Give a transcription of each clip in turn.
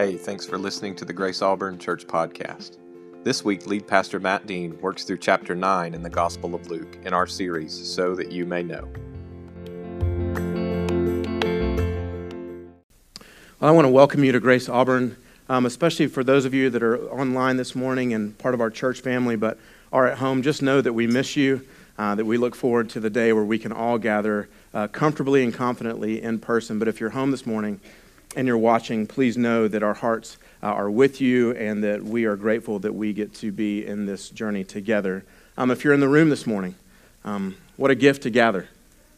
Hey, thanks for listening to the Grace Auburn Church Podcast. This week, lead pastor Matt Dean works through chapter 9 in the Gospel of Luke in our series, So That You May Know. Well, I want to welcome you to Grace Auburn, um, especially for those of you that are online this morning and part of our church family, but are at home. Just know that we miss you, uh, that we look forward to the day where we can all gather uh, comfortably and confidently in person. But if you're home this morning and you're watching, please know that our hearts uh, are with you and that we are grateful that we get to be in this journey together. Um, if you're in the room this morning, um, what a gift to gather.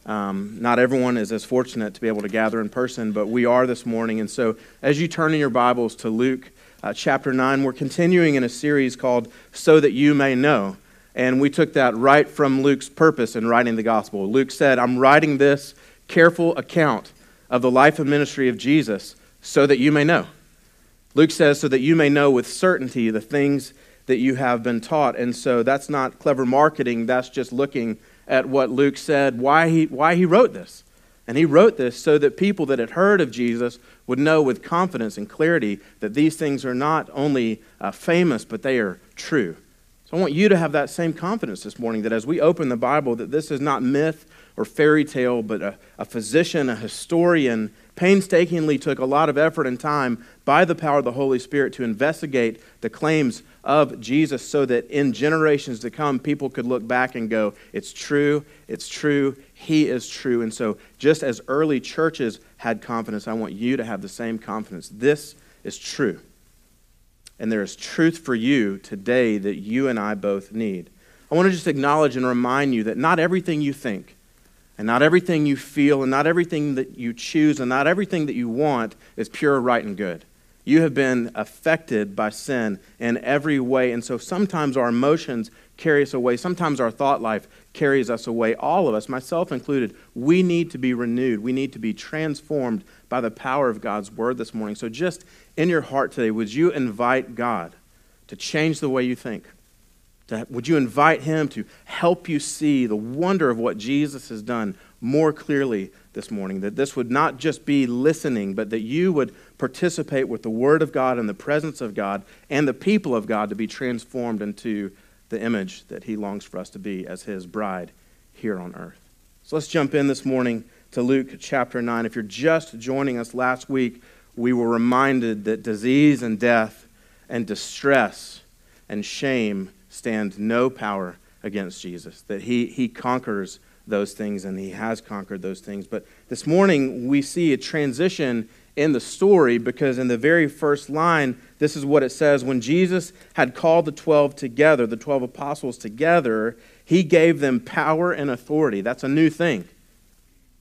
Um, not everyone is as fortunate to be able to gather in person, but we are this morning. And so, as you turn in your Bibles to Luke uh, chapter 9, we're continuing in a series called So That You May Know. And we took that right from Luke's purpose in writing the gospel. Luke said, I'm writing this careful account of the life and ministry of Jesus so that you may know. Luke says, so that you may know with certainty the things that you have been taught. And so that's not clever marketing, that's just looking at what Luke said, why he, why he wrote this. And he wrote this so that people that had heard of Jesus would know with confidence and clarity that these things are not only uh, famous, but they are true. So I want you to have that same confidence this morning that as we open the Bible, that this is not myth or fairy tale, but a, a physician, a historian, painstakingly took a lot of effort and time by the power of the Holy Spirit to investigate the claims of Jesus so that in generations to come, people could look back and go, It's true, it's true, He is true. And so, just as early churches had confidence, I want you to have the same confidence. This is true. And there is truth for you today that you and I both need. I want to just acknowledge and remind you that not everything you think, and not everything you feel, and not everything that you choose, and not everything that you want is pure, right, and good. You have been affected by sin in every way. And so sometimes our emotions carry us away. Sometimes our thought life carries us away. All of us, myself included, we need to be renewed. We need to be transformed by the power of God's word this morning. So just in your heart today, would you invite God to change the way you think? Would you invite Him to help you see the wonder of what Jesus has done more clearly this morning? That this would not just be listening, but that you would participate with the Word of God and the presence of God and the people of God to be transformed into the image that He longs for us to be as His bride here on earth. So let's jump in this morning to Luke chapter 9. If you're just joining us last week, we were reminded that disease and death and distress and shame stand no power against Jesus, that he, he conquers those things and he has conquered those things. But this morning we see a transition in the story because in the very first line, this is what it says When Jesus had called the 12 together, the 12 apostles together, he gave them power and authority. That's a new thing.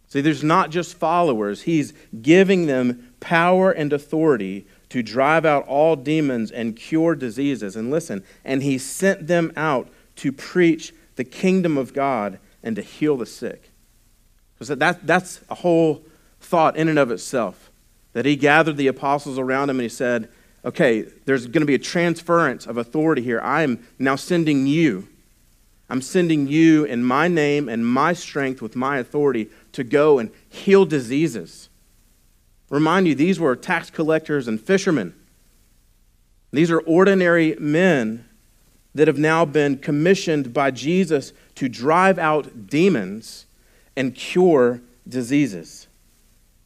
See, there's not just followers, he's giving them power and authority to drive out all demons and cure diseases. And listen, and he sent them out to preach the kingdom of God and to heal the sick. So that, that's a whole thought in and of itself. That he gathered the apostles around him and he said, Okay, there's going to be a transference of authority here. I am now sending you. I'm sending you in my name and my strength with my authority to go and heal diseases Remind you, these were tax collectors and fishermen. These are ordinary men that have now been commissioned by Jesus to drive out demons and cure diseases.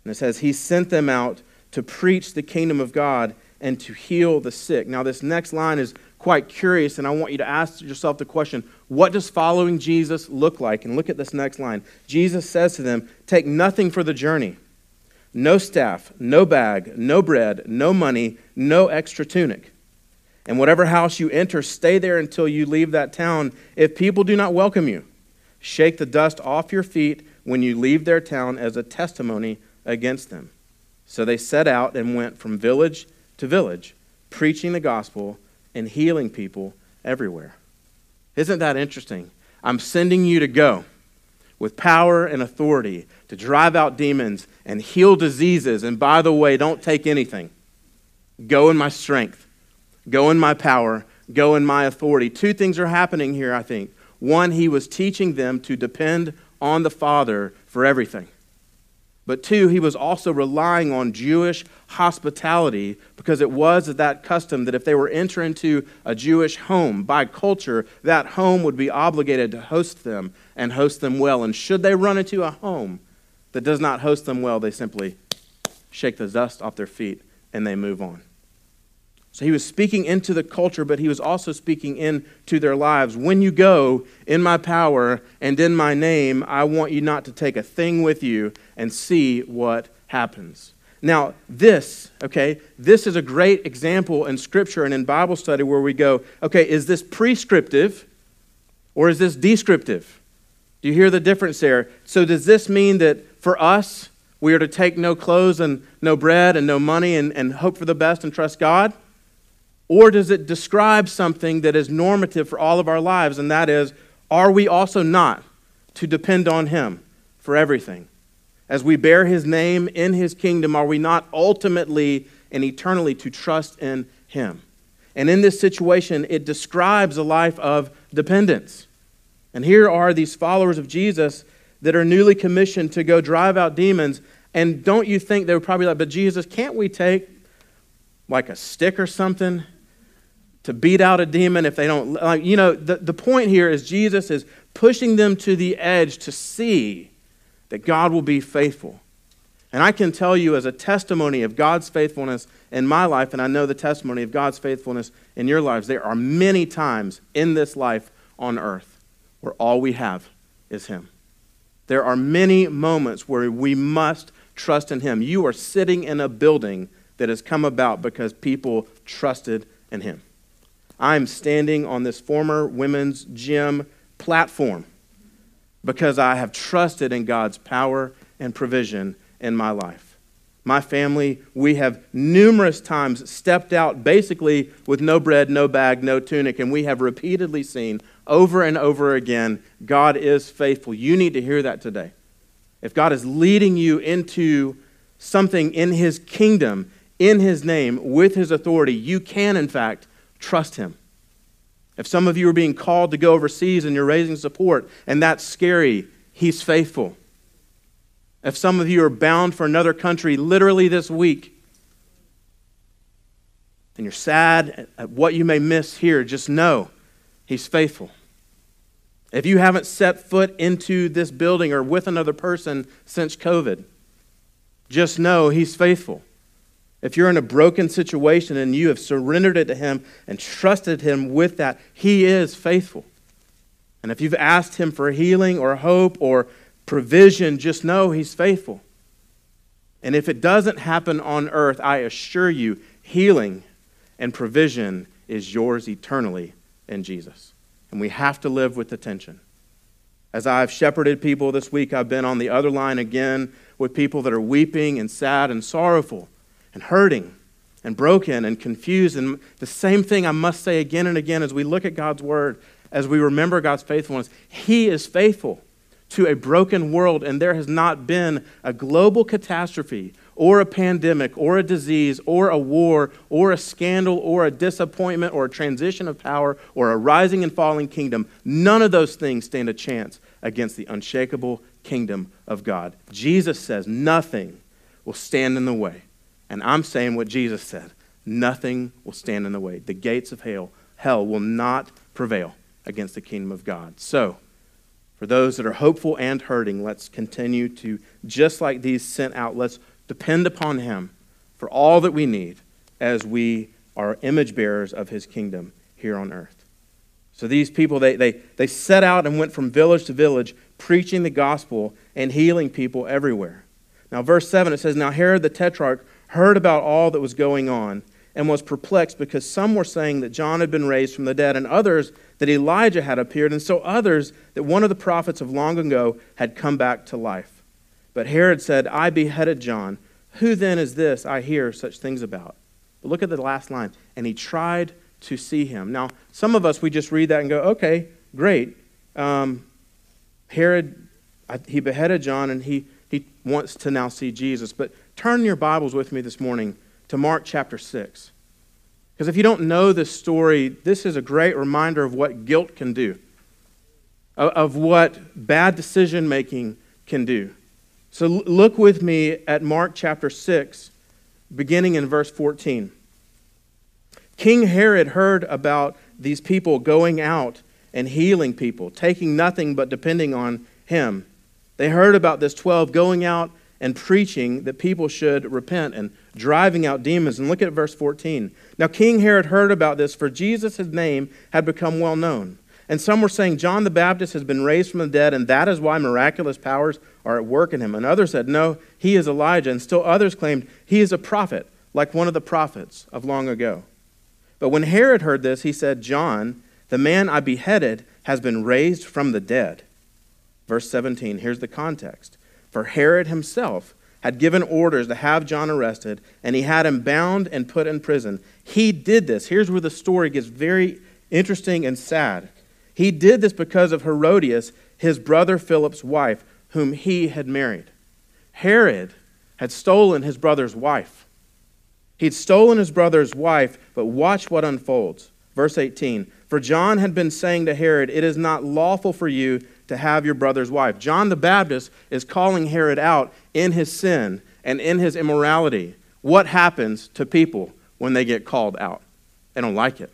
And it says, He sent them out to preach the kingdom of God and to heal the sick. Now, this next line is quite curious, and I want you to ask yourself the question what does following Jesus look like? And look at this next line. Jesus says to them, Take nothing for the journey no staff, no bag, no bread, no money, no extra tunic. And whatever house you enter, stay there until you leave that town. If people do not welcome you, shake the dust off your feet when you leave their town as a testimony against them. So they set out and went from village to village, preaching the gospel and healing people everywhere. Isn't that interesting? I'm sending you to go with power and authority to drive out demons and heal diseases. And by the way, don't take anything. Go in my strength, go in my power, go in my authority. Two things are happening here, I think. One, he was teaching them to depend on the Father for everything. But two, he was also relying on Jewish hospitality because it was that custom that if they were enter into a Jewish home by culture, that home would be obligated to host them and host them well. And should they run into a home that does not host them well, they simply shake the dust off their feet and they move on. So he was speaking into the culture, but he was also speaking into their lives. When you go in my power and in my name, I want you not to take a thing with you and see what happens. Now, this, okay, this is a great example in Scripture and in Bible study where we go, okay, is this prescriptive or is this descriptive? Do you hear the difference there? So, does this mean that for us, we are to take no clothes and no bread and no money and, and hope for the best and trust God? Or does it describe something that is normative for all of our lives, and that is, are we also not to depend on Him for everything? As we bear His name in His kingdom, are we not ultimately and eternally to trust in Him? And in this situation, it describes a life of dependence. And here are these followers of Jesus that are newly commissioned to go drive out demons. And don't you think they were probably like, but Jesus, can't we take like a stick or something to beat out a demon if they don't like you know the, the point here is jesus is pushing them to the edge to see that god will be faithful. And i can tell you as a testimony of god's faithfulness in my life and i know the testimony of god's faithfulness in your lives there are many times in this life on earth where all we have is him. There are many moments where we must trust in him. You are sitting in a building that has come about because people trusted in him I'm standing on this former women's gym platform because I have trusted in God's power and provision in my life. My family, we have numerous times stepped out basically with no bread, no bag, no tunic, and we have repeatedly seen over and over again God is faithful. You need to hear that today. If God is leading you into something in His kingdom, in His name, with His authority, you can, in fact, Trust Him. If some of you are being called to go overseas and you're raising support and that's scary, He's faithful. If some of you are bound for another country literally this week and you're sad at what you may miss here, just know He's faithful. If you haven't set foot into this building or with another person since COVID, just know He's faithful. If you're in a broken situation and you have surrendered it to Him and trusted Him with that, He is faithful. And if you've asked Him for healing or hope or provision, just know He's faithful. And if it doesn't happen on earth, I assure you, healing and provision is yours eternally in Jesus. And we have to live with the tension. As I've shepherded people this week, I've been on the other line again with people that are weeping and sad and sorrowful and hurting and broken and confused. And the same thing I must say again and again as we look at God's word, as we remember God's faithfulness. He is faithful to a broken world, and there has not been a global catastrophe or a pandemic or a disease or a war or a scandal or a disappointment or a transition of power or a rising and falling kingdom. None of those things stand a chance against the unshakable kingdom of God. Jesus says nothing will stand in the way and I'm saying what Jesus said nothing will stand in the way. The gates of hell, hell will not prevail against the kingdom of God. So, for those that are hopeful and hurting, let's continue to, just like these sent out, let's depend upon Him for all that we need as we are image bearers of His kingdom here on earth. So these people, they, they, they set out and went from village to village, preaching the gospel and healing people everywhere. Now, verse 7, it says, Now Herod the Tetrarch heard about all that was going on and was perplexed because some were saying that John had been raised from the dead, and others that Elijah had appeared, and so others that one of the prophets of long ago had come back to life. But Herod said, I beheaded John. Who then is this I hear such things about? But look at the last line. And he tried to see him. Now, some of us, we just read that and go, okay, great. Um, Herod, he beheaded John, and he, he wants to now see Jesus. But Turn your Bibles with me this morning to Mark chapter 6. Because if you don't know this story, this is a great reminder of what guilt can do, of what bad decision making can do. So look with me at Mark chapter 6, beginning in verse 14. King Herod heard about these people going out and healing people, taking nothing but depending on him. They heard about this 12 going out and preaching that people should repent and driving out demons. And look at verse 14. Now, King Herod heard about this, for Jesus' name had become well known. And some were saying, John the Baptist has been raised from the dead, and that is why miraculous powers are at work in him. And others said, No, he is Elijah. And still others claimed, He is a prophet, like one of the prophets of long ago. But when Herod heard this, he said, John, the man I beheaded, has been raised from the dead. Verse 17, here's the context. For Herod himself had given orders to have John arrested, and he had him bound and put in prison. He did this. Here's where the story gets very interesting and sad. He did this because of Herodias, his brother Philip's wife, whom he had married. Herod had stolen his brother's wife. He'd stolen his brother's wife, but watch what unfolds. Verse 18 For John had been saying to Herod, It is not lawful for you to have your brother's wife. John the Baptist is calling Herod out in his sin and in his immorality. What happens to people when they get called out? They don't like it.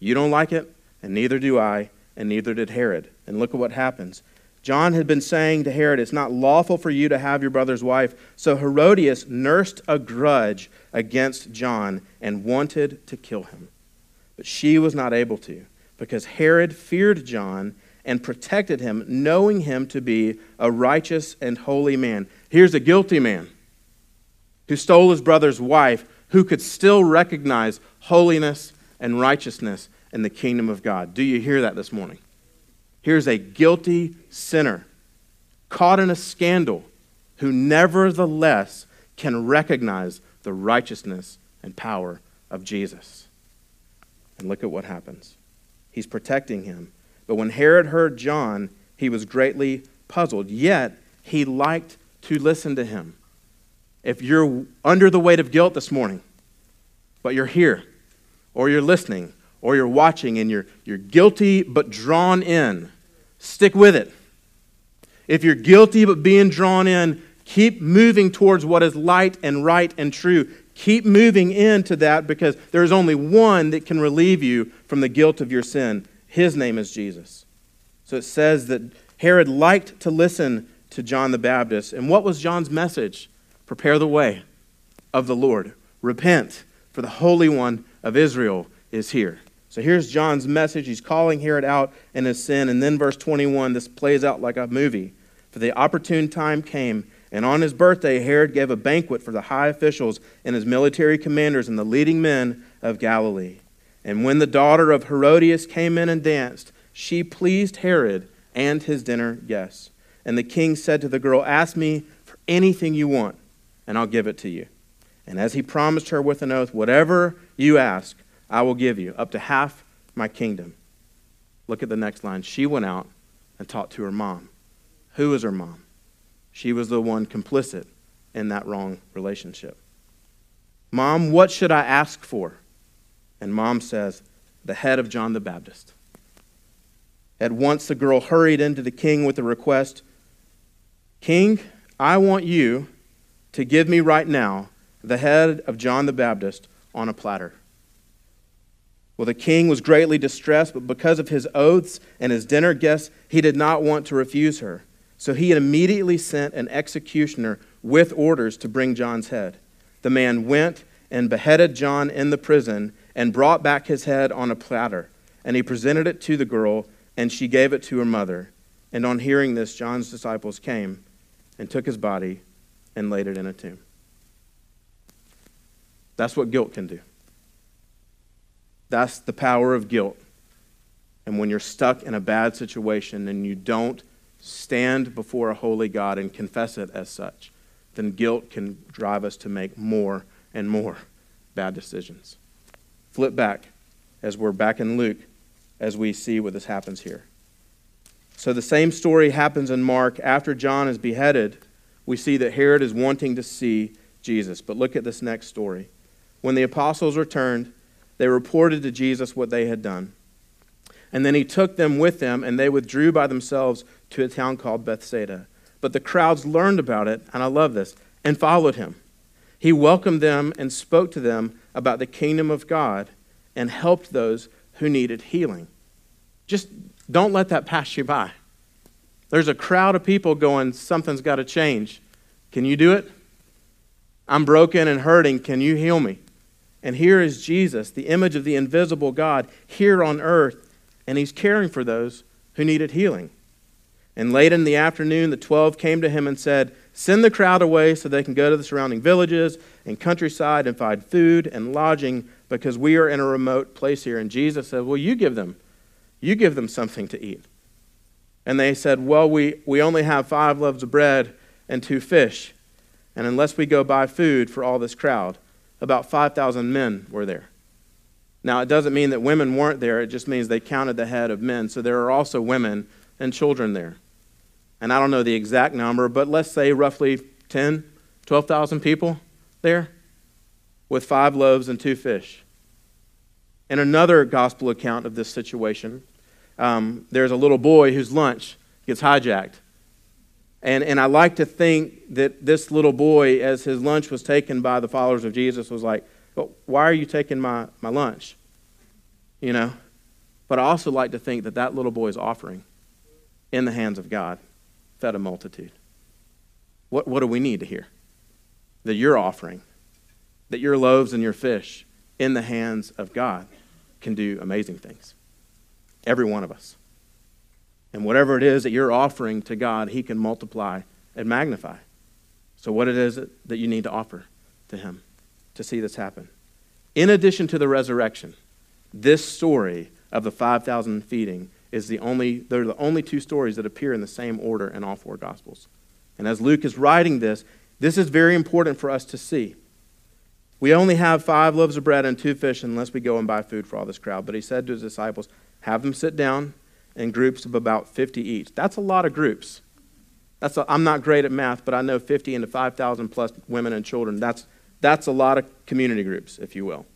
You don't like it, and neither do I, and neither did Herod. And look at what happens. John had been saying to Herod, It's not lawful for you to have your brother's wife. So Herodias nursed a grudge against John and wanted to kill him. But she was not able to, because Herod feared John and protected him, knowing him to be a righteous and holy man. Here's a guilty man who stole his brother's wife, who could still recognize holiness and righteousness in the kingdom of God. Do you hear that this morning? Here's a guilty sinner caught in a scandal who nevertheless can recognize the righteousness and power of Jesus. And look at what happens. He's protecting him but when Herod heard John, he was greatly puzzled. Yet he liked to listen to him. If you're under the weight of guilt this morning, but you're here, or you're listening, or you're watching, and you're, you're guilty but drawn in, stick with it. If you're guilty but being drawn in, keep moving towards what is light and right and true. Keep moving into that because there is only one that can relieve you from the guilt of your sin, his name is Jesus. So it says that Herod liked to listen to John the Baptist. And what was John's message? Prepare the way of the Lord. Repent, for the Holy One of Israel is here. So here's John's message. He's calling Herod out in his sin. And then, verse 21, this plays out like a movie. For the opportune time came, and on his birthday, Herod gave a banquet for the high officials and his military commanders and the leading men of Galilee. And when the daughter of Herodias came in and danced, she pleased Herod and his dinner guests. And the king said to the girl, Ask me for anything you want, and I'll give it to you. And as he promised her with an oath, Whatever you ask, I will give you, up to half my kingdom. Look at the next line. She went out and talked to her mom. Who was her mom? She was the one complicit in that wrong relationship. Mom, what should I ask for? And mom says, The head of John the Baptist. At once the girl hurried into the king with the request King, I want you to give me right now the head of John the Baptist on a platter. Well, the king was greatly distressed, but because of his oaths and his dinner guests, he did not want to refuse her. So he immediately sent an executioner with orders to bring John's head. The man went and beheaded John in the prison and brought back his head on a platter. And he presented it to the girl, and she gave it to her mother. And on hearing this, John's disciples came and took his body and laid it in a tomb. That's what guilt can do. That's the power of guilt. And when you're stuck in a bad situation and you don't stand before a holy God and confess it as such, then guilt can drive us to make more and more bad decisions. Flip back as we're back in Luke as we see what this happens here. So the same story happens in Mark. After John is beheaded, we see that Herod is wanting to see Jesus. But look at this next story. When the apostles returned, they reported to Jesus what they had done. And then he took them with them, and they withdrew by themselves to a town called Bethsaida. But the crowds learned about it, and I love this, and followed him. He welcomed them and spoke to them about the kingdom of God and helped those who needed healing. Just don't let that pass you by. There's a crowd of people going, Something's got to change. Can you do it? I'm broken and hurting. Can you heal me? And here is Jesus, the image of the invisible God, here on earth, and he's caring for those who needed healing. And late in the afternoon, the twelve came to him and said, Send the crowd away so they can go to the surrounding villages and countryside and find food and lodging because we are in a remote place here. And Jesus said, Well, you give them. You give them something to eat. And they said, Well, we, we only have five loaves of bread and two fish. And unless we go buy food for all this crowd, about 5,000 men were there. Now, it doesn't mean that women weren't there, it just means they counted the head of men. So there are also women and children there. And I don't know the exact number, but let's say roughly 10, 12,000 people there with five loaves and two fish. In another gospel account of this situation, um, there's a little boy whose lunch gets hijacked. And, and I like to think that this little boy, as his lunch was taken by the followers of Jesus, was like, well, Why are you taking my, my lunch? You know? But I also like to think that that little boy's offering in the hands of God fed a multitude. What, what do we need to hear? That your offering, that your loaves and your fish in the hands of God can do amazing things. Every one of us. And whatever it is that you're offering to God, He can multiply and magnify. So, what it is that you need to offer to Him to see this happen. In addition to the resurrection, this story of the 5,000 feeding is the only, they're the only two stories that appear in the same order in all four Gospels. And as Luke is writing this, this is very important for us to see. We only have five loaves of bread and two fish unless we go and buy food for all this crowd. But he said to his disciples, Have them sit down in groups of about 50 each. That's a lot of groups. That's a, I'm not great at math, but I know 50 into 5,000 plus women and children. That's, that's a lot of community groups, if you will.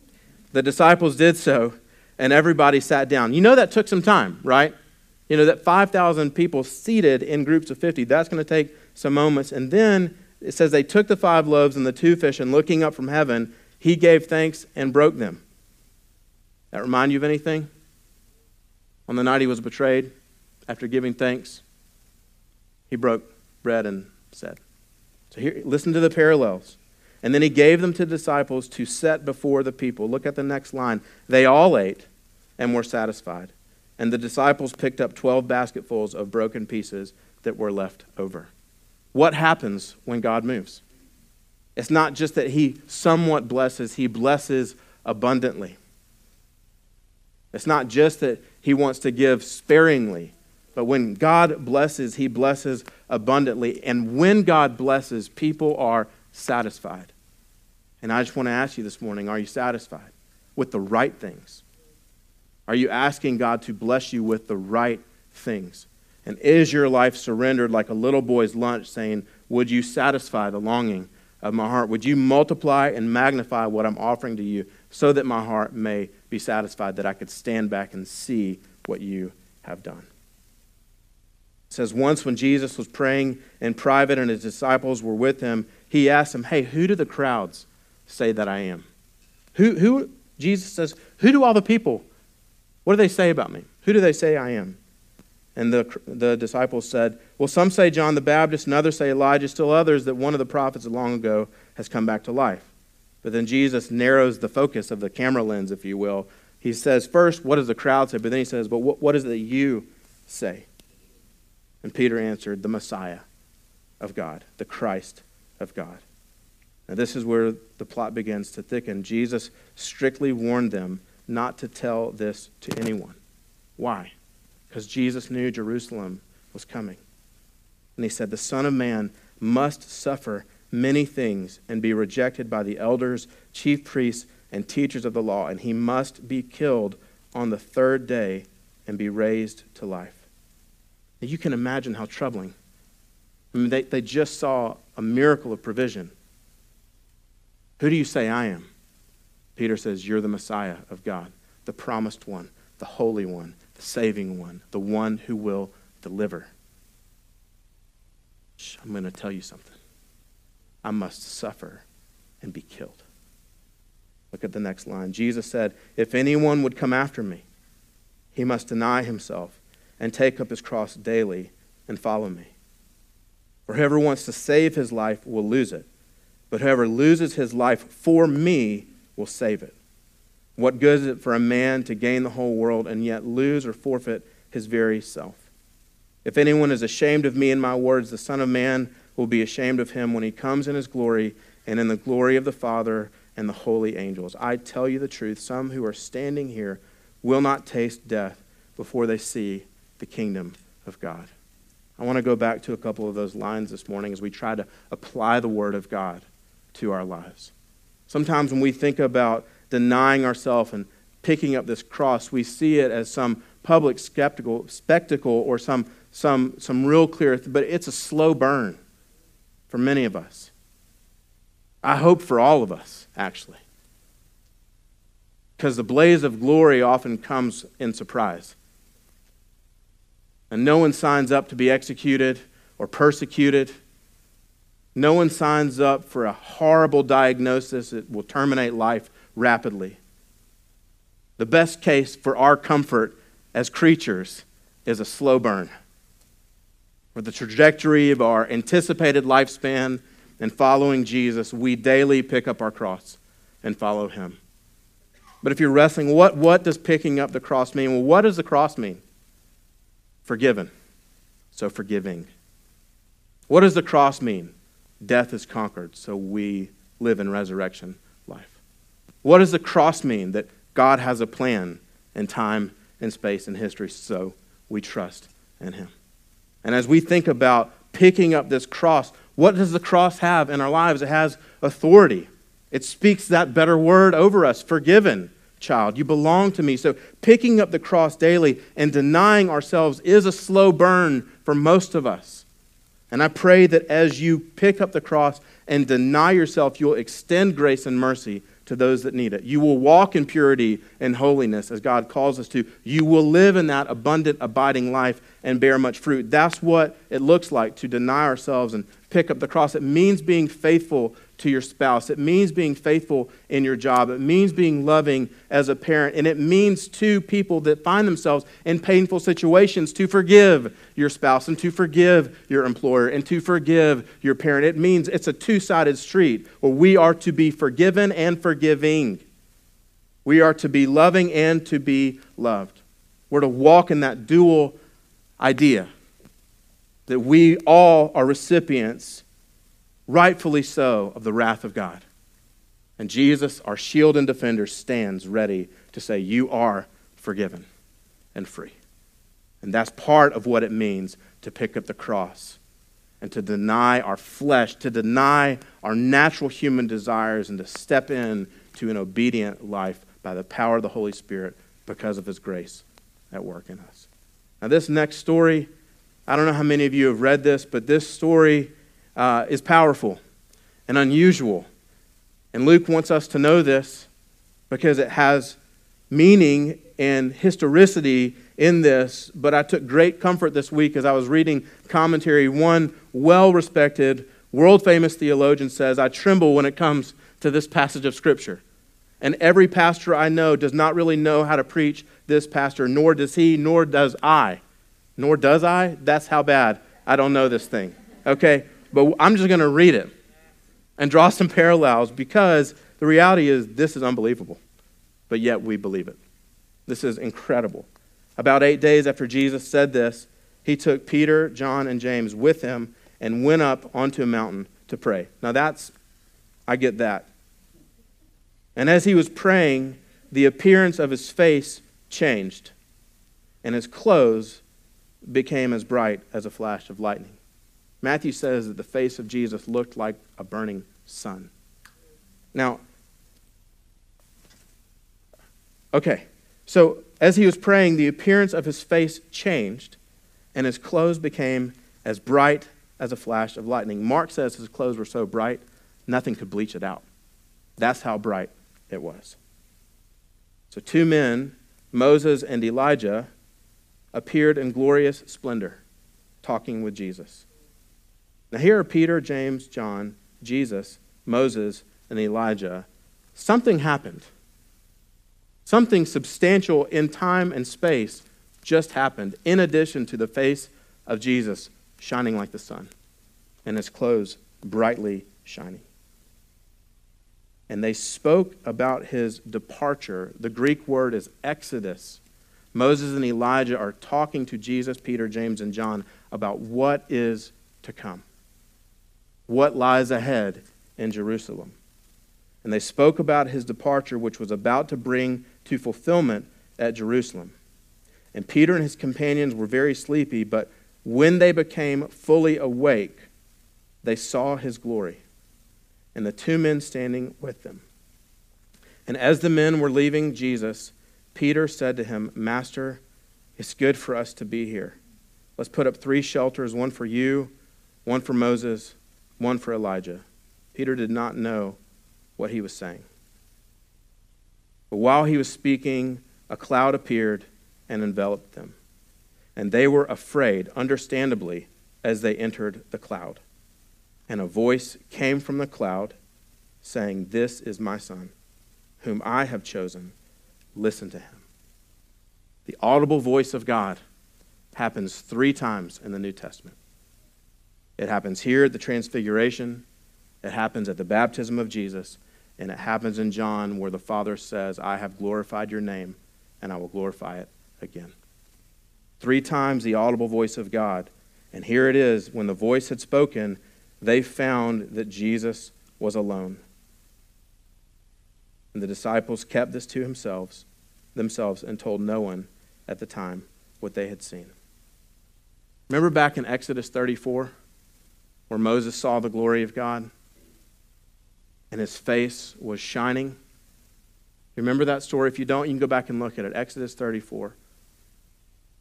The disciples did so, and everybody sat down. You know that took some time, right? You know, that 5,000 people seated in groups of 50, that's going to take some moments. And then it says they took the five loaves and the two fish, and looking up from heaven, he gave thanks and broke them. That remind you of anything? On the night he was betrayed, after giving thanks, he broke bread and said. So here, listen to the parallels. And then he gave them to the disciples to set before the people. Look at the next line. They all ate and were satisfied. And the disciples picked up 12 basketfuls of broken pieces that were left over. What happens when God moves? It's not just that he somewhat blesses, he blesses abundantly. It's not just that he wants to give sparingly, but when God blesses, he blesses abundantly. And when God blesses, people are satisfied. And I just want to ask you this morning are you satisfied with the right things? Are you asking God to bless you with the right things? And is your life surrendered like a little boy's lunch, saying, Would you satisfy the longing of my heart? Would you multiply and magnify what I'm offering to you so that my heart may be satisfied, that I could stand back and see what you have done? It says, Once when Jesus was praying in private and his disciples were with him, he asked them, Hey, who do the crowds say that I am? Who, who, Jesus says, Who do all the people, what do they say about me? Who do they say I am? And the, the disciples said, Well, some say John the Baptist, and others say Elijah, still others that one of the prophets long ago has come back to life. But then Jesus narrows the focus of the camera lens, if you will. He says, First, what does the crowd say? But then he says, But what, what is it that you say? And Peter answered, The Messiah of God, the Christ of God. Now, this is where the plot begins to thicken. Jesus strictly warned them not to tell this to anyone. Why? Because Jesus knew Jerusalem was coming. And he said, The Son of Man must suffer many things and be rejected by the elders, chief priests, and teachers of the law, and he must be killed on the third day and be raised to life. Now, you can imagine how troubling. I mean, they, they just saw a miracle of provision. Who do you say I am? Peter says, You're the Messiah of God, the promised one, the holy one, the saving one, the one who will deliver. I'm going to tell you something. I must suffer and be killed. Look at the next line. Jesus said, If anyone would come after me, he must deny himself and take up his cross daily and follow me. For whoever wants to save his life will lose it, but whoever loses his life for me will save it. What good is it for a man to gain the whole world and yet lose or forfeit his very self? If anyone is ashamed of me and my words, the Son of Man will be ashamed of him when he comes in his glory and in the glory of the Father and the holy angels. I tell you the truth, some who are standing here will not taste death before they see the kingdom of God. I want to go back to a couple of those lines this morning as we try to apply the Word of God to our lives. Sometimes when we think about denying ourselves and picking up this cross, we see it as some public skeptical, spectacle or some, some, some real clear, but it's a slow burn for many of us. I hope for all of us, actually. Because the blaze of glory often comes in surprise. And no one signs up to be executed or persecuted. No one signs up for a horrible diagnosis that will terminate life rapidly. The best case for our comfort as creatures is a slow burn. For the trajectory of our anticipated lifespan and following Jesus, we daily pick up our cross and follow him. But if you're wrestling, what, what does picking up the cross mean? Well, what does the cross mean? Forgiven. So forgiving. What does the cross mean? Death is conquered, so we live in resurrection life. What does the cross mean? That God has a plan in time and space and history, so we trust in Him. And as we think about picking up this cross, what does the cross have in our lives? It has authority. It speaks that better word over us forgiven, child. You belong to me. So picking up the cross daily and denying ourselves is a slow burn for most of us. And I pray that as you pick up the cross and deny yourself, you'll extend grace and mercy to those that need it. You will walk in purity and holiness as God calls us to. You will live in that abundant, abiding life and bear much fruit. That's what it looks like to deny ourselves and pick up the cross. It means being faithful to your spouse. It means being faithful in your job. It means being loving as a parent. And it means to people that find themselves in painful situations to forgive your spouse and to forgive your employer and to forgive your parent. It means it's a two sided street where we are to be forgiven and forgiving. We are to be loving and to be loved. We're to walk in that dual idea that we all are recipients rightfully so, of the wrath of God. And Jesus, our shield and defender, stands ready to say, You are forgiven and free. And that's part of what it means to pick up the cross and to deny our flesh, to deny our natural human desires, and to step in to an obedient life by the power of the Holy Spirit because of His grace at work in us. Now, this next story, I don't know how many of you have read this, but this story uh, is powerful and unusual. And Luke wants us to know this because it has meaning and historicity in this. But I took great comfort this week as I was reading commentary. One well respected, world famous theologian says, I tremble when it comes to this passage of Scripture. And every pastor I know does not really know how to preach this pastor, nor does he, nor does I. Nor does I? That's how bad I don't know this thing. Okay? But I'm just going to read it and draw some parallels because the reality is this is unbelievable, but yet we believe it. This is incredible. About eight days after Jesus said this, he took Peter, John, and James with him and went up onto a mountain to pray. Now that's, I get that. And as he was praying, the appearance of his face changed, and his clothes became as bright as a flash of lightning. Matthew says that the face of Jesus looked like a burning sun. Now, okay, so as he was praying, the appearance of his face changed, and his clothes became as bright as a flash of lightning. Mark says his clothes were so bright, nothing could bleach it out. That's how bright it was. So, two men, Moses and Elijah, appeared in glorious splendor, talking with Jesus. Now, here are Peter, James, John, Jesus, Moses, and Elijah. Something happened. Something substantial in time and space just happened, in addition to the face of Jesus shining like the sun and his clothes brightly shining. And they spoke about his departure. The Greek word is exodus. Moses and Elijah are talking to Jesus, Peter, James, and John about what is to come, what lies ahead in Jerusalem. And they spoke about his departure, which was about to bring to fulfillment at Jerusalem. And Peter and his companions were very sleepy, but when they became fully awake, they saw his glory and the two men standing with them. And as the men were leaving Jesus, Peter said to him, Master, it's good for us to be here. Let's put up three shelters one for you, one for Moses, one for Elijah. Peter did not know what he was saying. But while he was speaking, a cloud appeared and enveloped them. And they were afraid, understandably, as they entered the cloud. And a voice came from the cloud saying, This is my son, whom I have chosen. Listen to him. The audible voice of God happens three times in the New Testament. It happens here at the Transfiguration, it happens at the baptism of Jesus, and it happens in John where the Father says, I have glorified your name, and I will glorify it again. Three times the audible voice of God. And here it is when the voice had spoken, they found that Jesus was alone. And the disciples kept this to themselves, themselves and told no one at the time what they had seen. Remember back in Exodus 34 where Moses saw the glory of God and his face was shining? Remember that story? If you don't, you can go back and look at it. Exodus 34.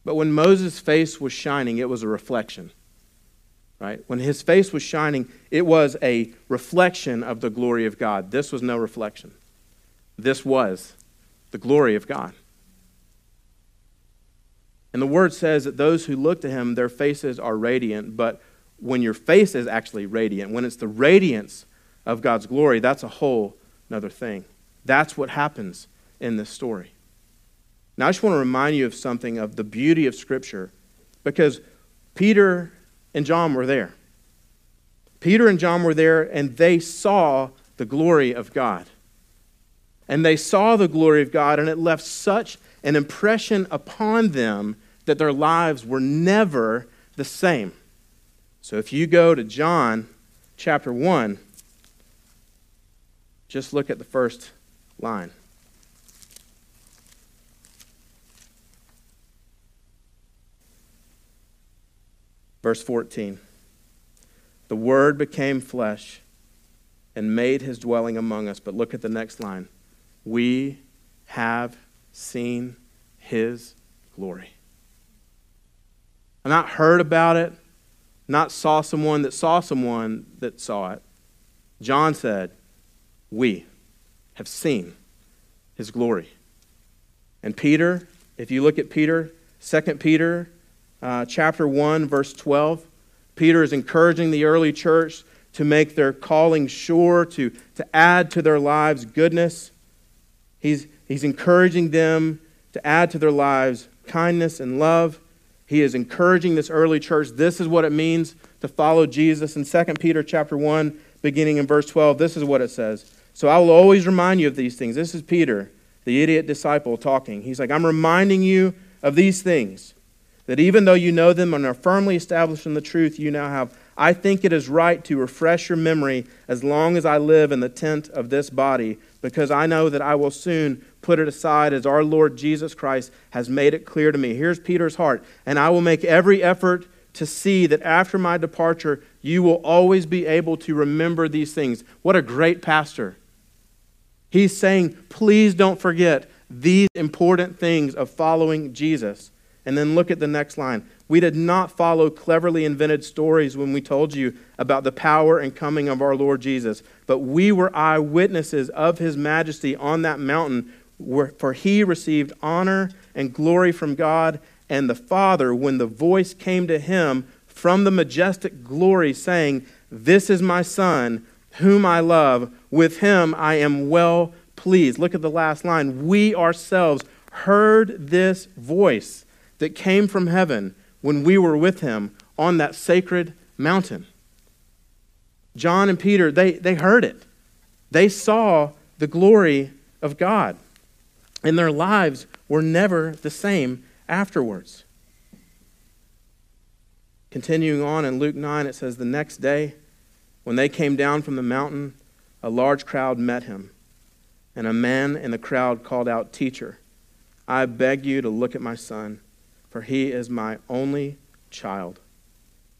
But when Moses' face was shining, it was a reflection right? When his face was shining, it was a reflection of the glory of God. This was no reflection. This was the glory of God. And the word says that those who look to him, their faces are radiant, but when your face is actually radiant, when it's the radiance of God's glory, that's a whole another thing. That's what happens in this story. Now, I just want to remind you of something of the beauty of Scripture because Peter and John were there. Peter and John were there, and they saw the glory of God. And they saw the glory of God, and it left such an impression upon them that their lives were never the same. So if you go to John chapter 1, just look at the first line. Verse 14 The Word became flesh and made his dwelling among us. But look at the next line. We have seen his glory. I not heard about it, not saw someone that saw someone that saw it. John said, We have seen his glory. And Peter, if you look at Peter, 2 Peter uh, chapter 1, verse 12. Peter is encouraging the early church to make their calling sure, to, to add to their lives goodness. He's, he's encouraging them to add to their lives kindness and love. He is encouraging this early church. This is what it means to follow Jesus. In 2 Peter chapter 1, beginning in verse 12, this is what it says. So I will always remind you of these things. This is Peter, the idiot disciple, talking. He's like, I'm reminding you of these things that even though you know them and are firmly established in the truth you now have, I think it is right to refresh your memory as long as I live in the tent of this body, because I know that I will soon put it aside as our Lord Jesus Christ has made it clear to me. Here's Peter's heart. And I will make every effort to see that after my departure, you will always be able to remember these things. What a great pastor. He's saying, please don't forget these important things of following Jesus. And then look at the next line. We did not follow cleverly invented stories when we told you about the power and coming of our Lord Jesus, but we were eyewitnesses of his majesty on that mountain, for he received honor and glory from God and the Father when the voice came to him from the majestic glory, saying, This is my Son, whom I love. With him I am well pleased. Look at the last line. We ourselves heard this voice that came from heaven when we were with him on that sacred mountain. John and Peter, they, they heard it. They saw the glory of God. And their lives were never the same afterwards. Continuing on in Luke 9, it says, The next day, when they came down from the mountain, a large crowd met him. And a man in the crowd called out, Teacher, I beg you to look at my son, for he is my only child.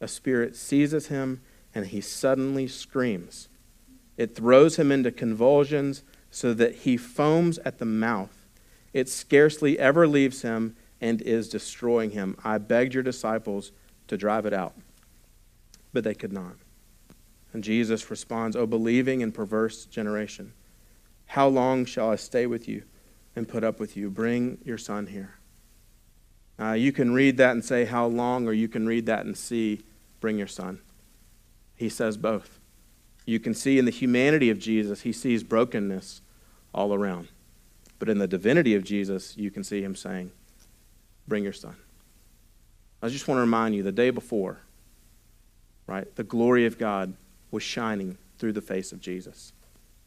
A spirit seizes him, and he suddenly screams. It throws him into convulsions so that he foams at the mouth. It scarcely ever leaves him and is destroying him. I begged your disciples to drive it out, but they could not. And Jesus responds, O believing and perverse generation, how long shall I stay with you and put up with you? Bring your son here. Uh, you can read that and say, How long? Or you can read that and see, Bring your son. He says both. You can see in the humanity of Jesus, he sees brokenness all around. But in the divinity of Jesus, you can see him saying, Bring your son. I just want to remind you the day before, right, the glory of God was shining through the face of Jesus,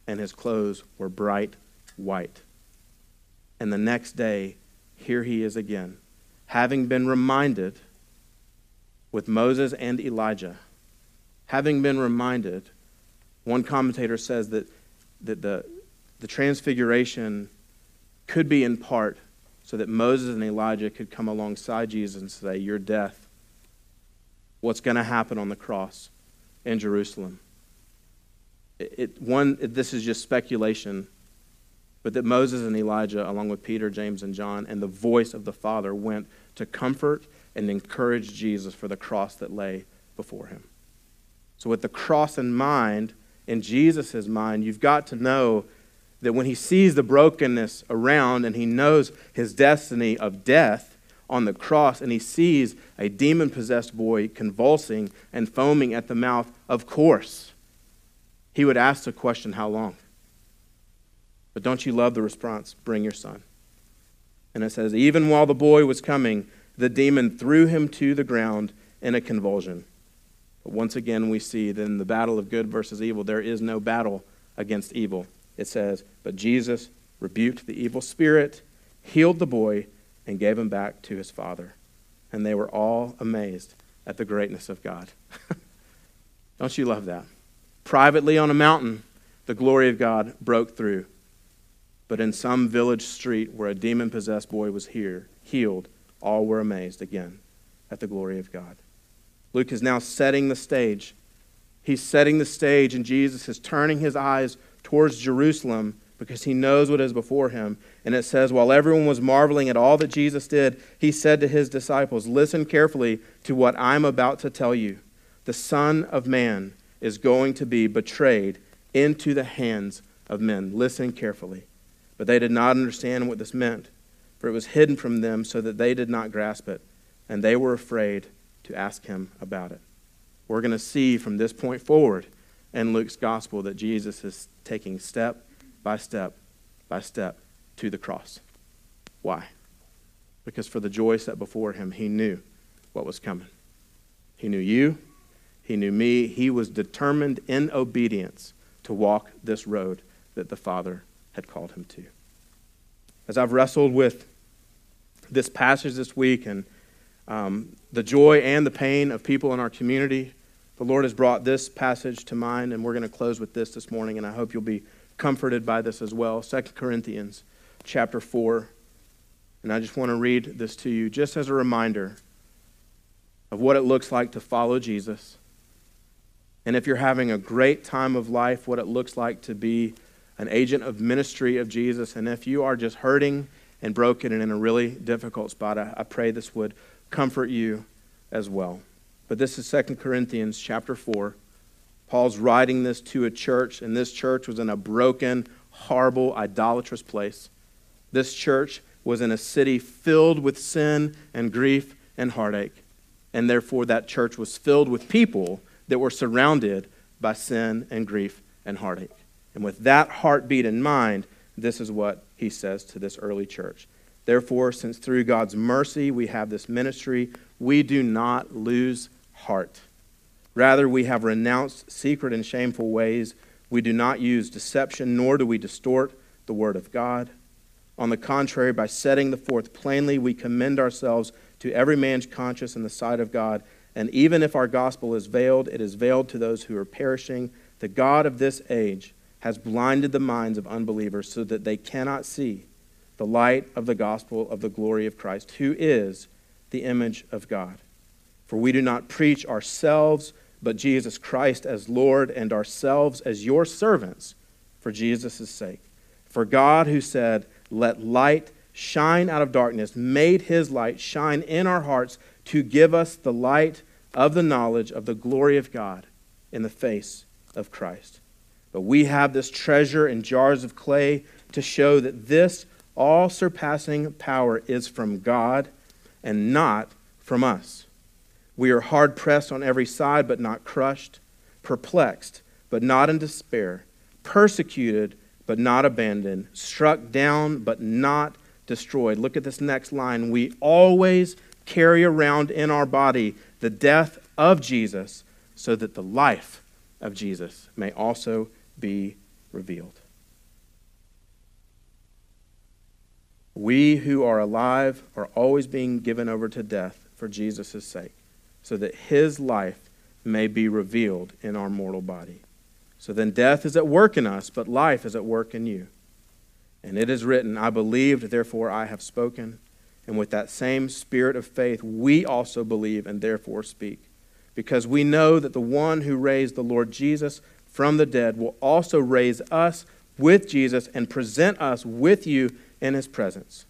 and his clothes were bright white. And the next day, here he is again, having been reminded with Moses and Elijah, having been reminded, one commentator says that, that the, the transfiguration could be in part so that Moses and Elijah could come alongside Jesus and say, Your death, what's going to happen on the cross in Jerusalem. It, it, one, it, this is just speculation, but that Moses and Elijah, along with Peter, James, and John, and the voice of the Father, went to comfort and encourage Jesus for the cross that lay before him. So, with the cross in mind, in Jesus' mind, you've got to know that when he sees the brokenness around and he knows his destiny of death on the cross and he sees a demon possessed boy convulsing and foaming at the mouth, of course, he would ask the question, How long? But don't you love the response? Bring your son. And it says, Even while the boy was coming, the demon threw him to the ground in a convulsion. But once again, we see that in the battle of good versus evil, there is no battle against evil it says, But Jesus rebuked the evil spirit, healed the boy, and gave him back to his father. And they were all amazed at the greatness of God. Don't you love that? Privately on a mountain, the glory of God broke through. But in some village street where a demon possessed boy was here, healed, all were amazed again at the glory of God. Luke is now setting the stage. He's setting the stage, and Jesus is turning his eyes towards Jerusalem because he knows what is before him. And it says, While everyone was marveling at all that Jesus did, he said to his disciples, Listen carefully to what I'm about to tell you. The Son of Man is going to be betrayed into the hands of men. Listen carefully. But they did not understand what this meant, for it was hidden from them so that they did not grasp it, and they were afraid to ask him about it. We're going to see from this point forward in Luke's gospel that Jesus is taking step by step by step to the cross. Why? Because for the joy set before him, he knew what was coming. He knew you, he knew me. He was determined in obedience to walk this road that the Father had called him to. As I've wrestled with this passage this week and um, the joy and the pain of people in our community, the Lord has brought this passage to mind, and we're going to close with this this morning, and I hope you'll be comforted by this as well. 2 Corinthians chapter 4. And I just want to read this to you just as a reminder of what it looks like to follow Jesus. And if you're having a great time of life, what it looks like to be an agent of ministry of Jesus. And if you are just hurting and broken and in a really difficult spot, I, I pray this would comfort you as well. But this is 2 Corinthians chapter 4. Paul's writing this to a church, and this church was in a broken, horrible, idolatrous place. This church was in a city filled with sin and grief and heartache. and therefore that church was filled with people that were surrounded by sin and grief and heartache. And with that heartbeat in mind, this is what he says to this early church. Therefore, since through God's mercy we have this ministry, we do not lose heart. Rather, we have renounced secret and shameful ways. We do not use deception, nor do we distort the word of God. On the contrary, by setting the forth plainly, we commend ourselves to every man's conscience in the sight of God. And even if our gospel is veiled, it is veiled to those who are perishing. The God of this age has blinded the minds of unbelievers so that they cannot see the light of the gospel of the glory of Christ, who is the image of God. For we do not preach ourselves, but Jesus Christ as Lord, and ourselves as your servants for Jesus' sake. For God, who said, Let light shine out of darkness, made his light shine in our hearts to give us the light of the knowledge of the glory of God in the face of Christ. But we have this treasure in jars of clay to show that this all surpassing power is from God and not from us. We are hard pressed on every side, but not crushed, perplexed, but not in despair, persecuted, but not abandoned, struck down, but not destroyed. Look at this next line. We always carry around in our body the death of Jesus, so that the life of Jesus may also be revealed. We who are alive are always being given over to death for Jesus' sake, so that his life may be revealed in our mortal body. So then death is at work in us, but life is at work in you. And it is written, I believed, therefore I have spoken. And with that same spirit of faith, we also believe and therefore speak. Because we know that the one who raised the Lord Jesus from the dead will also raise us with Jesus and present us with you in his presence.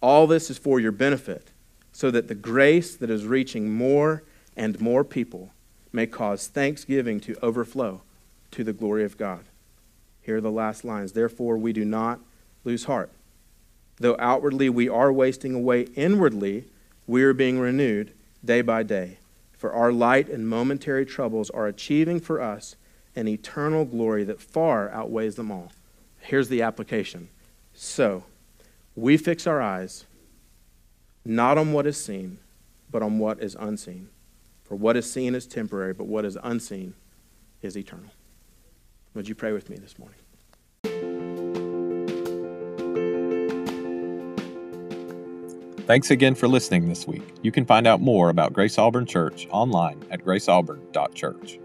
All this is for your benefit, so that the grace that is reaching more and more people may cause thanksgiving to overflow to the glory of God. Here are the last lines. Therefore, we do not lose heart. Though outwardly we are wasting away, inwardly we are being renewed day by day. For our light and momentary troubles are achieving for us an eternal glory that far outweighs them all. Here's the application. So, we fix our eyes not on what is seen, but on what is unseen. For what is seen is temporary, but what is unseen is eternal. Would you pray with me this morning? Thanks again for listening this week. You can find out more about Grace Auburn Church online at graceauburn.church.